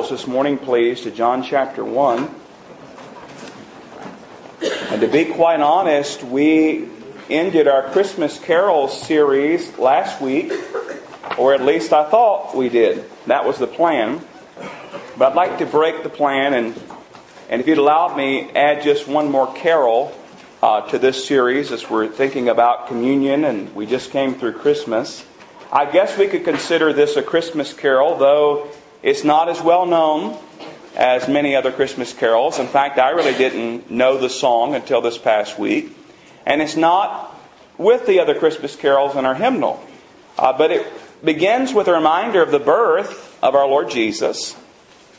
Bibles this morning, please, to John chapter 1. And to be quite honest, we ended our Christmas carols series last week, or at least I thought we did. That was the plan. But I'd like to break the plan and, and if you'd allow me, add just one more carol uh, to this series as we're thinking about communion and we just came through Christmas. I guess we could consider this a Christmas carol, though it's not as well known as many other Christmas carols. In fact, I really didn't know the song until this past week. And it's not with the other Christmas carols in our hymnal. Uh, but it begins with a reminder of the birth of our Lord Jesus.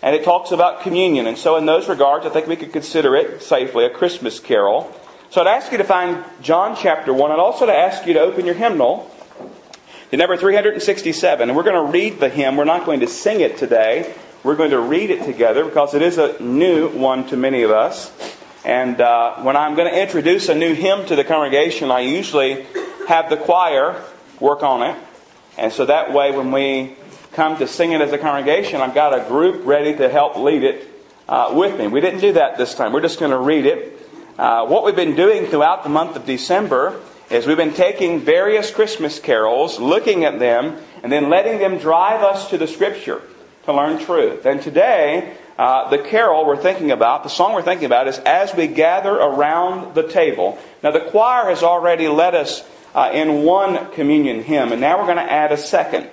And it talks about communion. And so, in those regards, I think we could consider it safely a Christmas carol. So, I'd ask you to find John chapter 1. I'd also to ask you to open your hymnal to number 367. And we're going to read the hymn. We're not going to sing it today. We're going to read it together because it is a new one to many of us. And uh, when I'm going to introduce a new hymn to the congregation, I usually have the choir work on it. And so that way, when we come to sing it as a congregation, I've got a group ready to help lead it uh, with me. We didn't do that this time. We're just going to read it. Uh, what we've been doing throughout the month of December is we've been taking various Christmas carols, looking at them, and then letting them drive us to the Scripture to learn truth. And today, uh, the carol we're thinking about, the song we're thinking about, is As We Gather Around the Table. Now, the choir has already led us uh, in one communion hymn, and now we're going to add a second.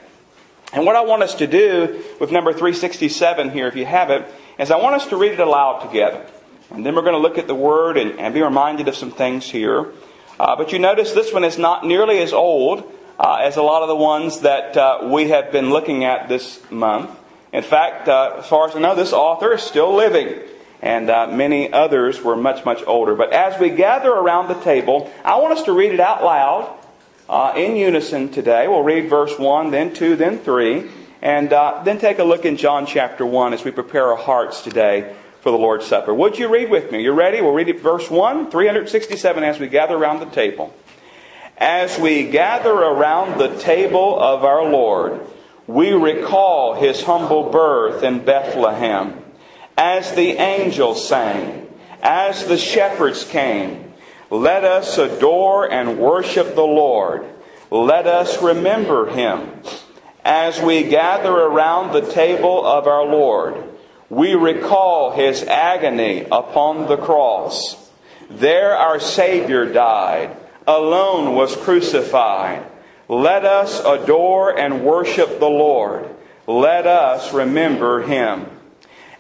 And what I want us to do with number 367 here, if you have it, is I want us to read it aloud together. And then we're going to look at the word and, and be reminded of some things here. Uh, but you notice this one is not nearly as old uh, as a lot of the ones that uh, we have been looking at this month. In fact, uh, as far as I know, this author is still living, and uh, many others were much, much older. But as we gather around the table, I want us to read it out loud uh, in unison today. We'll read verse 1, then 2, then 3, and then take a look in John chapter 1 as we prepare our hearts today for the Lord's Supper. Would you read with me? You ready? We'll read it verse 1, 367 as we gather around the table. As we gather around the table of our Lord, we recall his humble birth in Bethlehem. As the angels sang, as the shepherds came, let us adore and worship the Lord. Let us remember him. As we gather around the table of our Lord, we recall his agony upon the cross. There our Savior died, alone was crucified. Let us adore and worship the Lord. Let us remember him.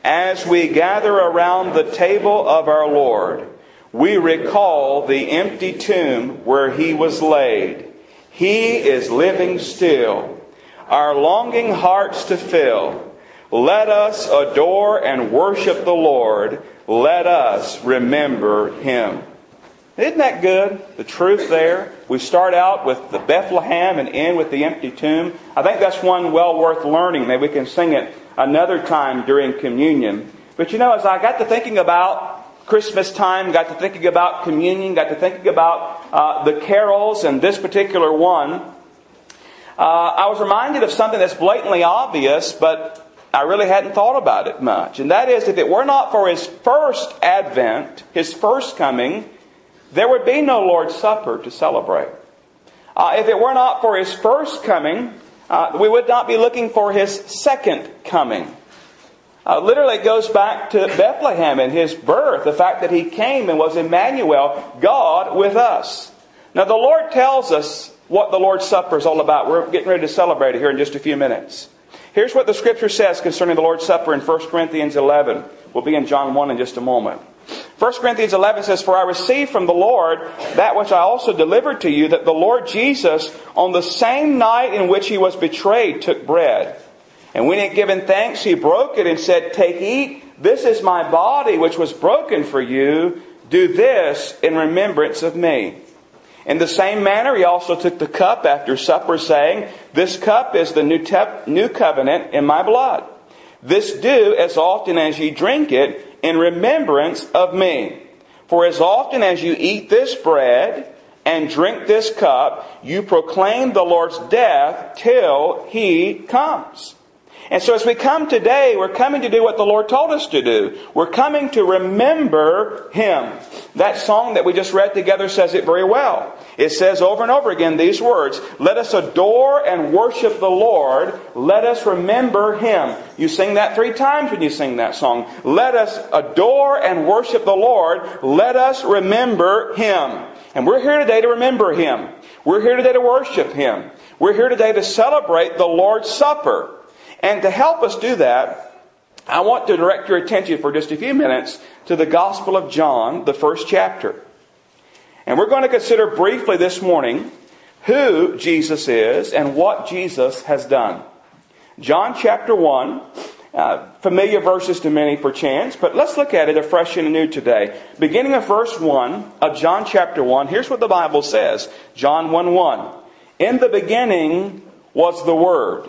As we gather around the table of our Lord, we recall the empty tomb where he was laid. He is living still, our longing hearts to fill let us adore and worship the Lord. Let us remember Him. Isn't that good? The truth there. We start out with the Bethlehem and end with the empty tomb. I think that's one well worth learning. Maybe we can sing it another time during communion. But you know, as I got to thinking about Christmas time, got to thinking about communion, got to thinking about uh, the carols and this particular one, uh, I was reminded of something that's blatantly obvious, but I really hadn't thought about it much. And that is, if it were not for his first advent, his first coming, there would be no Lord's Supper to celebrate. Uh, if it were not for his first coming, uh, we would not be looking for his second coming. Uh, literally, it goes back to Bethlehem and his birth, the fact that he came and was Emmanuel, God with us. Now, the Lord tells us what the Lord's Supper is all about. We're getting ready to celebrate it here in just a few minutes. Here's what the scripture says concerning the Lord's Supper in 1 Corinthians 11. We'll be in John 1 in just a moment. 1 Corinthians 11 says, For I received from the Lord that which I also delivered to you, that the Lord Jesus, on the same night in which he was betrayed, took bread. And when he had given thanks, he broke it and said, Take, eat, this is my body which was broken for you. Do this in remembrance of me. In the same manner, he also took the cup after supper, saying, This cup is the new, te- new covenant in my blood. This do as often as ye drink it in remembrance of me. For as often as you eat this bread and drink this cup, you proclaim the Lord's death till he comes. And so as we come today, we're coming to do what the Lord told us to do. We're coming to remember Him. That song that we just read together says it very well. It says over and over again these words, let us adore and worship the Lord. Let us remember Him. You sing that three times when you sing that song. Let us adore and worship the Lord. Let us remember Him. And we're here today to remember Him. We're here today to worship Him. We're here today to celebrate the Lord's Supper. And to help us do that, I want to direct your attention for just a few minutes to the Gospel of John, the first chapter. And we're going to consider briefly this morning who Jesus is and what Jesus has done. John chapter 1, uh, familiar verses to many perchance, but let's look at it afresh and anew today. Beginning of verse 1 of John chapter 1, here's what the Bible says John 1 1. In the beginning was the Word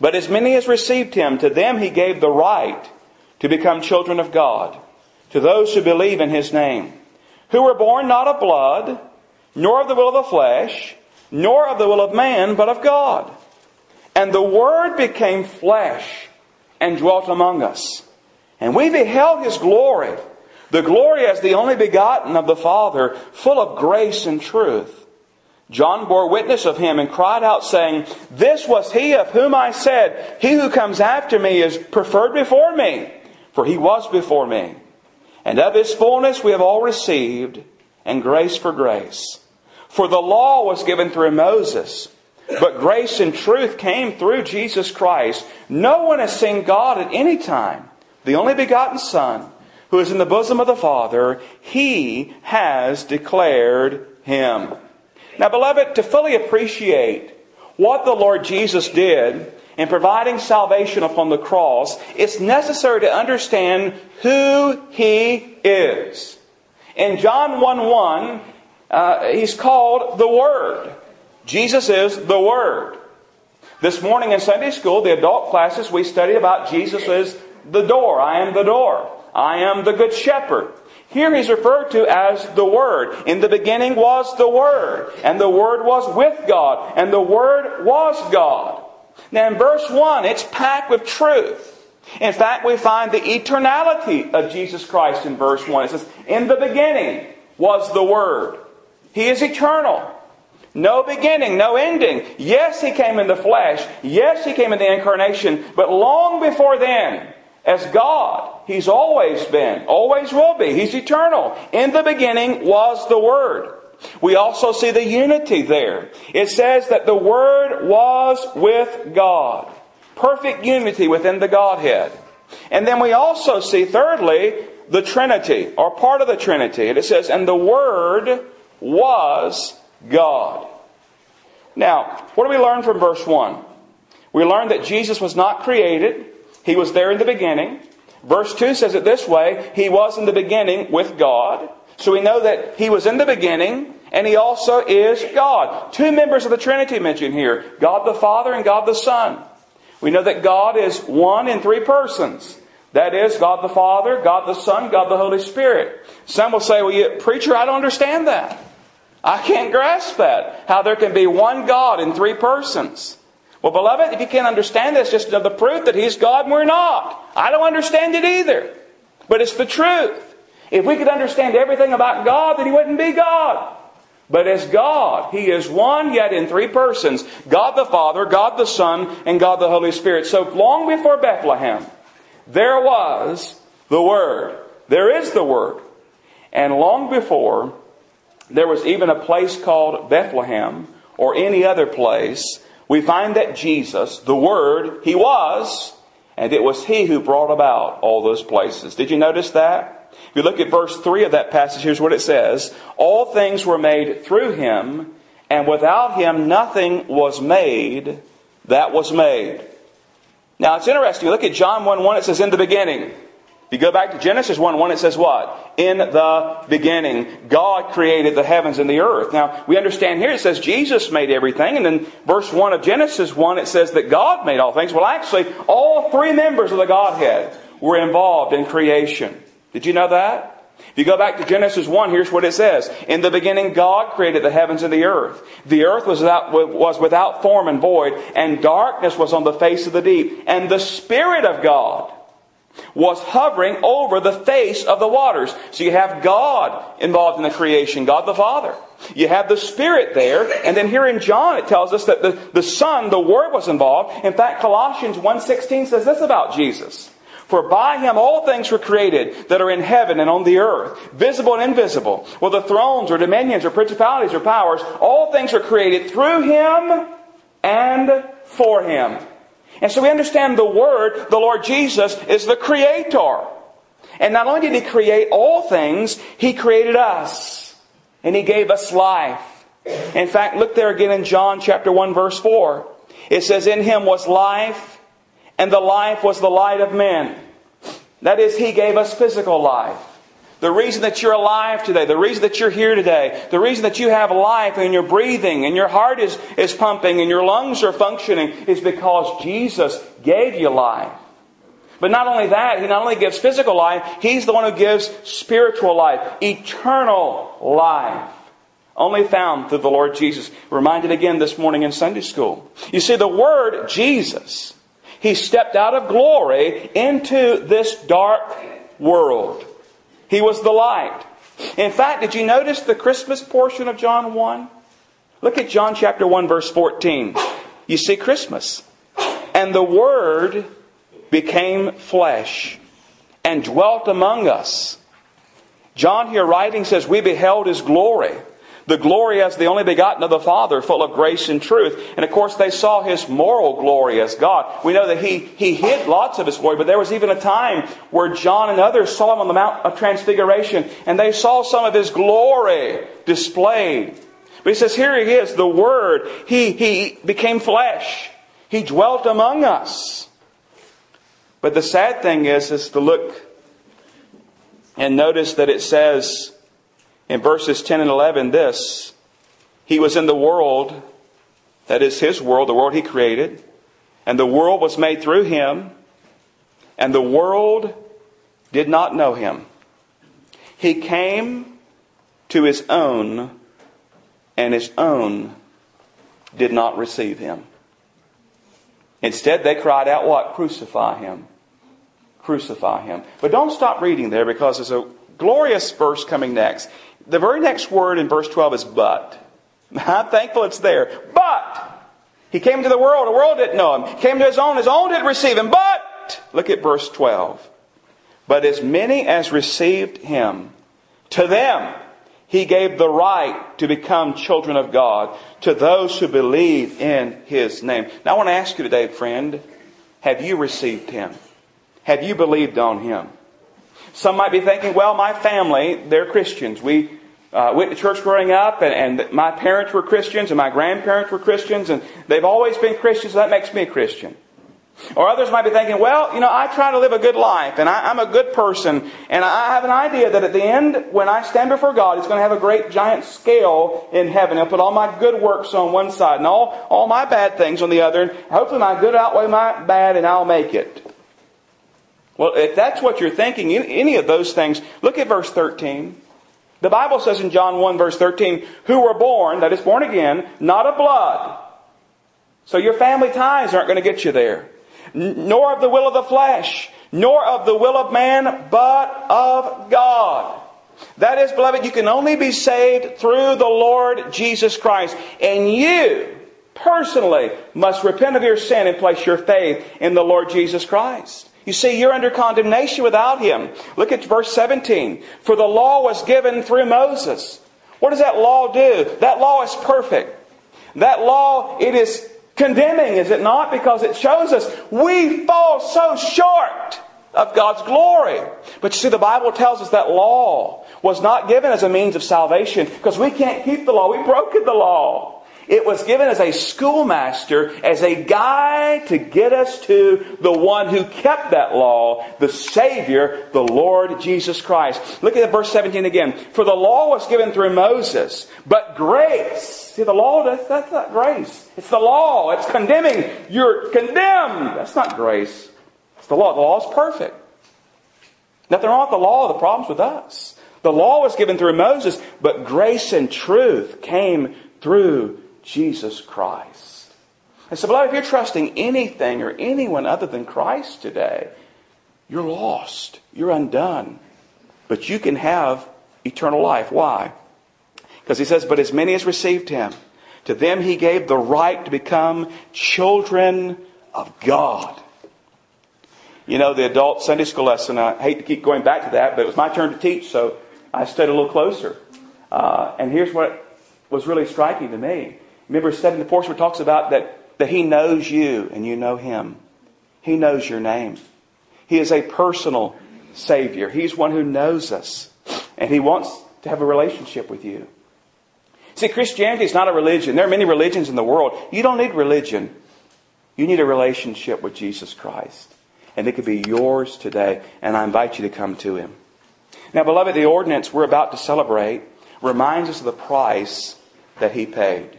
But as many as received him, to them he gave the right to become children of God, to those who believe in his name, who were born not of blood, nor of the will of the flesh, nor of the will of man, but of God. And the Word became flesh and dwelt among us. And we beheld his glory, the glory as the only begotten of the Father, full of grace and truth. John bore witness of him and cried out, saying, This was he of whom I said, He who comes after me is preferred before me, for he was before me. And of his fullness we have all received, and grace for grace. For the law was given through Moses, but grace and truth came through Jesus Christ. No one has seen God at any time. The only begotten Son, who is in the bosom of the Father, he has declared him. Now, beloved, to fully appreciate what the Lord Jesus did in providing salvation upon the cross, it's necessary to understand who He is. In John 1 1, uh, He's called the Word. Jesus is the Word. This morning in Sunday school, the adult classes, we studied about Jesus as the door. I am the door. I am the good shepherd. Here he's referred to as the Word. In the beginning was the Word, and the Word was with God, and the Word was God. Now in verse 1, it's packed with truth. In fact, we find the eternality of Jesus Christ in verse 1. It says, In the beginning was the Word. He is eternal. No beginning, no ending. Yes, He came in the flesh. Yes, He came in the incarnation. But long before then, as God. He's always been, always will be. He's eternal. In the beginning was the Word. We also see the unity there. It says that the Word was with God. Perfect unity within the Godhead. And then we also see, thirdly, the Trinity, or part of the Trinity. And it says, and the Word was God. Now, what do we learn from verse 1? We learn that Jesus was not created. He was there in the beginning. Verse 2 says it this way He was in the beginning with God. So we know that He was in the beginning and He also is God. Two members of the Trinity mentioned here God the Father and God the Son. We know that God is one in three persons. That is, God the Father, God the Son, God the Holy Spirit. Some will say, well, you, preacher, I don't understand that. I can't grasp that. How there can be one God in three persons. Well, beloved, if you can't understand this, just the proof that He's God and we're not. I don't understand it either. But it's the truth. If we could understand everything about God, then He wouldn't be God. But as God, He is one yet in three persons God the Father, God the Son, and God the Holy Spirit. So long before Bethlehem, there was the Word. There is the Word. And long before there was even a place called Bethlehem or any other place, we find that Jesus, the Word, He was, and it was He who brought about all those places. Did you notice that? If you look at verse 3 of that passage, here's what it says All things were made through Him, and without Him nothing was made that was made. Now it's interesting. Look at John 1 1, it says, In the beginning. If you go back to Genesis 1 1, it says what? In the beginning, God created the heavens and the earth. Now, we understand here it says Jesus made everything, and then verse 1 of Genesis 1, it says that God made all things. Well, actually, all three members of the Godhead were involved in creation. Did you know that? If you go back to Genesis 1, here's what it says. In the beginning, God created the heavens and the earth. The earth was without, was without form and void, and darkness was on the face of the deep. And the Spirit of God was hovering over the face of the waters. So you have God involved in the creation, God the Father. You have the Spirit there, and then here in John it tells us that the, the Son, the Word was involved. In fact, Colossians 1.16 says this about Jesus. For by him all things were created that are in heaven and on the earth, visible and invisible, whether thrones or dominions or principalities or powers, all things are created through him and for him. And so we understand the Word, the Lord Jesus, is the Creator. And not only did He create all things, He created us. And He gave us life. In fact, look there again in John chapter 1 verse 4. It says, In Him was life, and the life was the light of men. That is, He gave us physical life. The reason that you're alive today, the reason that you're here today, the reason that you have life and you're breathing and your heart is, is pumping and your lungs are functioning is because Jesus gave you life. But not only that, He not only gives physical life, He's the one who gives spiritual life, eternal life. Only found through the Lord Jesus. Reminded again this morning in Sunday school. You see, the word Jesus, He stepped out of glory into this dark world. He was the light. In fact, did you notice the Christmas portion of John 1? Look at John chapter 1 verse 14. You see Christmas. And the Word became flesh and dwelt among us. John here writing says, We beheld His glory the glory as the only begotten of the Father, full of grace and truth. And of course, they saw his moral glory as God. We know that he, he hid lots of his glory, but there was even a time where John and others saw him on the Mount of Transfiguration, and they saw some of his glory displayed. But he says, here he is, the Word. He, he became flesh. He dwelt among us. But the sad thing is, is to look and notice that it says, in verses 10 and 11 this He was in the world, that is His world, the world He created, and the world was made through Him, and the world did not know Him. He came to His own, and His own did not receive Him. Instead, they cried out, What? Crucify Him. Crucify Him. But don't stop reading there because there's a glorious verse coming next the very next word in verse 12 is but. I'm thankful it's there. But he came to the world. The world didn't know him. He came to his own. His own didn't receive him. But look at verse 12. But as many as received him, to them he gave the right to become children of God, to those who believe in his name. Now I want to ask you today, friend, have you received him? Have you believed on him? Some might be thinking, well, my family, they're Christians. We uh, went to church growing up, and, and my parents were Christians, and my grandparents were Christians, and they've always been Christians, so that makes me a Christian. Or others might be thinking, well, you know, I try to live a good life, and I, am a good person, and I have an idea that at the end, when I stand before God, He's going to have a great giant scale in heaven. He'll put all my good works on one side, and all, all my bad things on the other, and hopefully my good outweigh my bad, and I'll make it. Well, if that's what you're thinking, any of those things, look at verse 13. The Bible says in John 1 verse 13, who were born, that is born again, not of blood. So your family ties aren't going to get you there. Nor of the will of the flesh, nor of the will of man, but of God. That is, beloved, you can only be saved through the Lord Jesus Christ. And you, personally, must repent of your sin and place your faith in the Lord Jesus Christ. You see, you're under condemnation without him. Look at verse 17. For the law was given through Moses. What does that law do? That law is perfect. That law, it is condemning, is it not? Because it shows us we fall so short of God's glory. But you see, the Bible tells us that law was not given as a means of salvation because we can't keep the law. We've broken the law. It was given as a schoolmaster, as a guide to get us to the one who kept that law, the Savior, the Lord Jesus Christ. Look at verse 17 again. For the law was given through Moses, but grace. See, the law, that's, that's not grace. It's the law. It's condemning. You're condemned. That's not grace. It's the law. The law is perfect. Nothing wrong with the law. The problem's with us. The law was given through Moses, but grace and truth came through Jesus Christ. And so, beloved, if you're trusting anything or anyone other than Christ today, you're lost. You're undone. But you can have eternal life. Why? Because he says, But as many as received him, to them he gave the right to become children of God. You know, the adult Sunday school lesson, I hate to keep going back to that, but it was my turn to teach, so I studied a little closer. Uh, and here's what was really striking to me. Remember, studying the portion where talks about that, that He knows you and you know Him. He knows your name. He is a personal Savior. He's one who knows us. And He wants to have a relationship with you. See, Christianity is not a religion. There are many religions in the world. You don't need religion. You need a relationship with Jesus Christ. And it could be yours today. And I invite you to come to Him. Now, beloved, the ordinance we're about to celebrate reminds us of the price that He paid.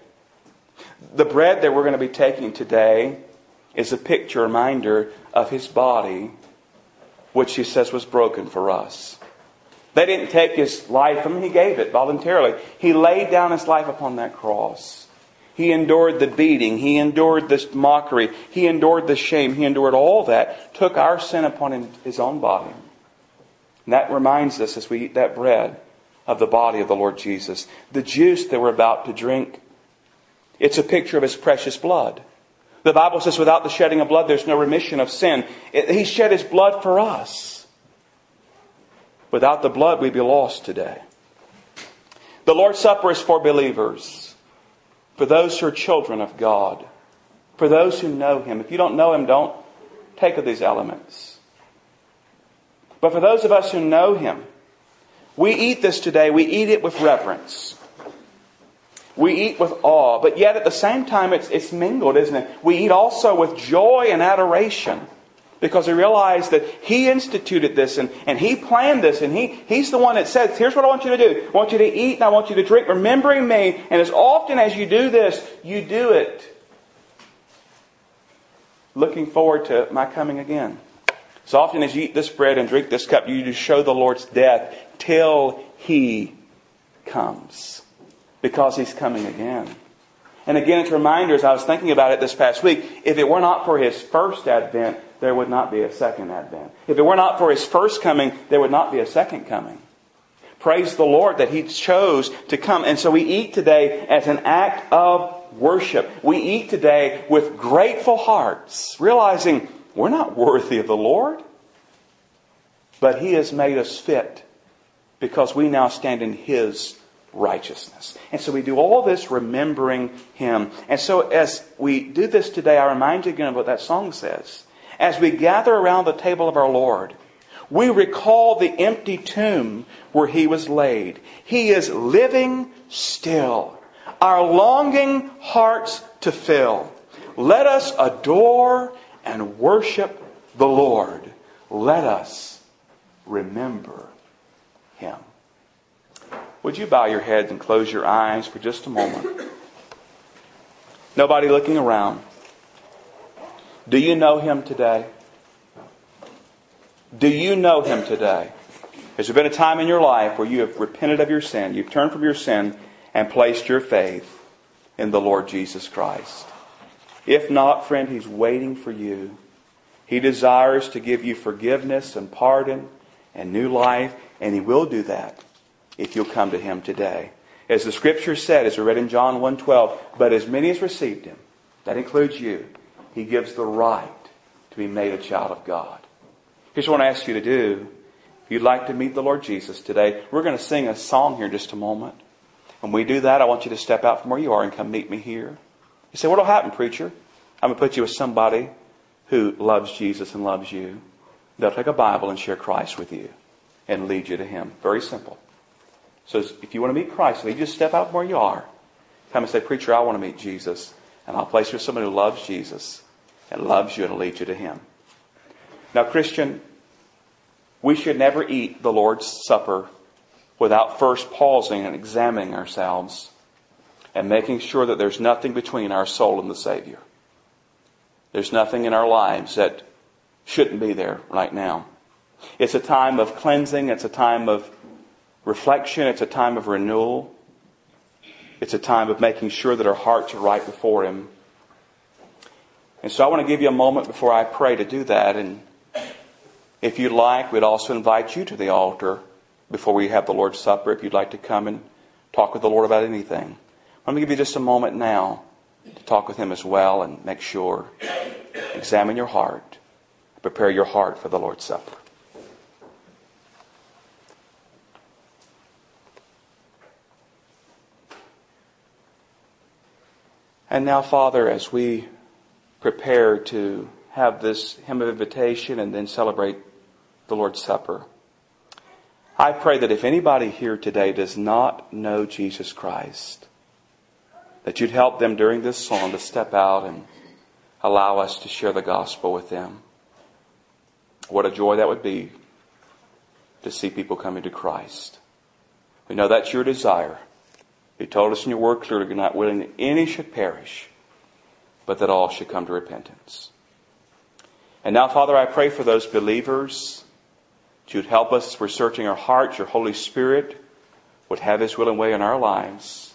The bread that we're going to be taking today is a picture, reminder of his body, which he says was broken for us. They didn't take his life from him, he gave it voluntarily. He laid down his life upon that cross. He endured the beating. He endured this mockery. He endured the shame. He endured all that, took our sin upon his own body. And that reminds us as we eat that bread of the body of the Lord Jesus. The juice that we're about to drink it's a picture of his precious blood. The Bible says without the shedding of blood, there's no remission of sin. He shed his blood for us. Without the blood, we'd be lost today. The Lord's Supper is for believers, for those who are children of God, for those who know Him. If you don't know Him, don't take of these elements. But for those of us who know Him, we eat this today, we eat it with reverence. We eat with awe, but yet at the same time it's, it's mingled, isn't it? We eat also with joy and adoration because we realize that He instituted this and, and He planned this and he, He's the one that says, here's what I want you to do. I want you to eat and I want you to drink, remembering me. And as often as you do this, you do it looking forward to my coming again. As often as you eat this bread and drink this cup, you show the Lord's death till He comes because he's coming again. And again, it's reminders. I was thinking about it this past week. If it were not for his first advent, there would not be a second advent. If it were not for his first coming, there would not be a second coming. Praise the Lord that he chose to come. And so we eat today as an act of worship. We eat today with grateful hearts, realizing we're not worthy of the Lord, but he has made us fit because we now stand in his righteousness. And so we do all this remembering Him. And so as we do this today, I remind you again of what that song says. As we gather around the table of our Lord, we recall the empty tomb where He was laid. He is living still, our longing hearts to fill. Let us adore and worship the Lord. Let us remember Him. Would you bow your heads and close your eyes for just a moment? Nobody looking around. Do you know him today? Do you know him today? Has there been a time in your life where you have repented of your sin, you've turned from your sin, and placed your faith in the Lord Jesus Christ? If not, friend, he's waiting for you. He desires to give you forgiveness and pardon and new life, and he will do that if you'll come to him today. As the scripture said, as we read in John 1.12, but as many as received him, that includes you, he gives the right to be made a child of God. Here's what I ask you to do. If you'd like to meet the Lord Jesus today, we're going to sing a song here in just a moment. When we do that, I want you to step out from where you are and come meet me here. You say, What'll happen, preacher? I'm going to put you with somebody who loves Jesus and loves you. They'll take a Bible and share Christ with you and lead you to Him. Very simple. So if you want to meet Christ, you just step out from where you are, come and say, Preacher, I want to meet Jesus. And I'll place you with someone who loves Jesus and loves you and leads you to Him. Now, Christian, we should never eat the Lord's Supper without first pausing and examining ourselves and making sure that there's nothing between our soul and the Savior. There's nothing in our lives that shouldn't be there right now. It's a time of cleansing. It's a time of reflection. It's a time of renewal. It's a time of making sure that our hearts are right before Him. And so I want to give you a moment before I pray to do that. And if you'd like, we'd also invite you to the altar before we have the Lord's Supper if you'd like to come and talk with the Lord about anything. Let me give you just a moment now to talk with Him as well and make sure. Examine your heart. Prepare your heart for the Lord's Supper. And now, Father, as we prepare to have this hymn of invitation and then celebrate the Lord's Supper, I pray that if anybody here today does not know Jesus Christ, that you'd help them during this song to step out and allow us to share the gospel with them. What a joy that would be to see people coming to Christ. We know that's your desire. You told us in your word clearly you're not willing that any should perish, but that all should come to repentance. And now, Father, I pray for those believers that you'd help us as we're searching our hearts. Your Holy Spirit would have His will and way in our lives.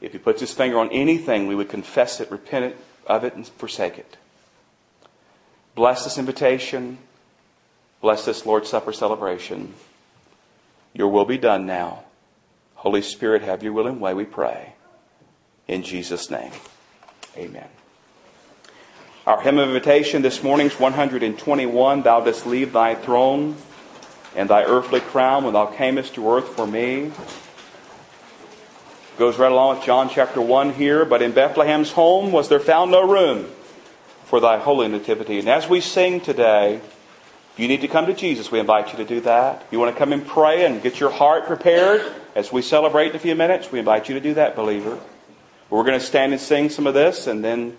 If He puts His finger on anything, we would confess it, repent of it, and forsake it. Bless this invitation. Bless this Lord's Supper celebration. Your will be done now. Holy Spirit, have your will and way, we pray. In Jesus' name, amen. Our hymn of invitation this morning is 121. Thou dost leave thy throne and thy earthly crown when thou camest to earth for me. Goes right along with John chapter 1 here. But in Bethlehem's home was there found no room for thy holy nativity. And as we sing today, you need to come to Jesus. We invite you to do that. You want to come and pray and get your heart prepared as we celebrate in a few minutes. We invite you to do that, believer. We're going to stand and sing some of this and then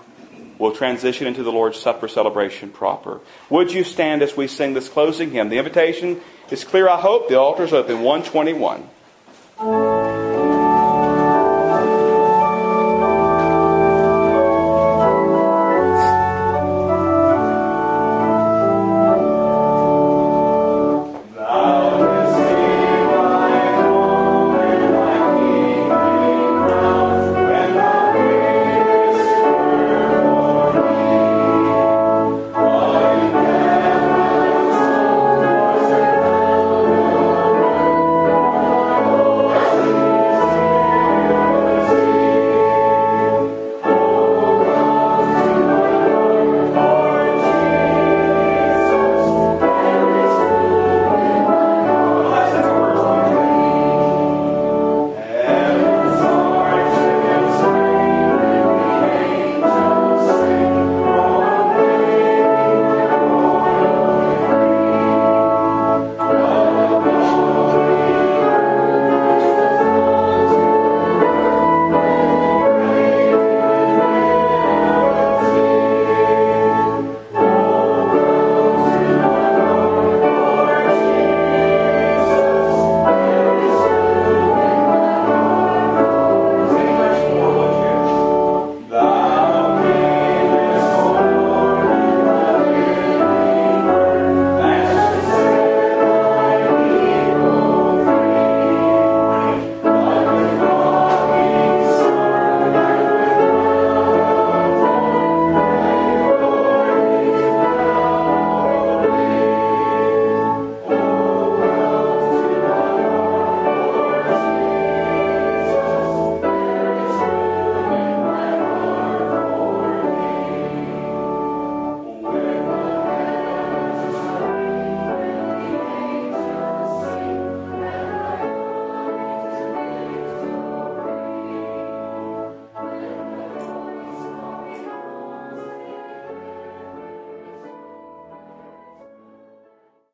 we'll transition into the Lord's Supper celebration proper. Would you stand as we sing this closing hymn? The invitation is clear, I hope. The altar is open. 121.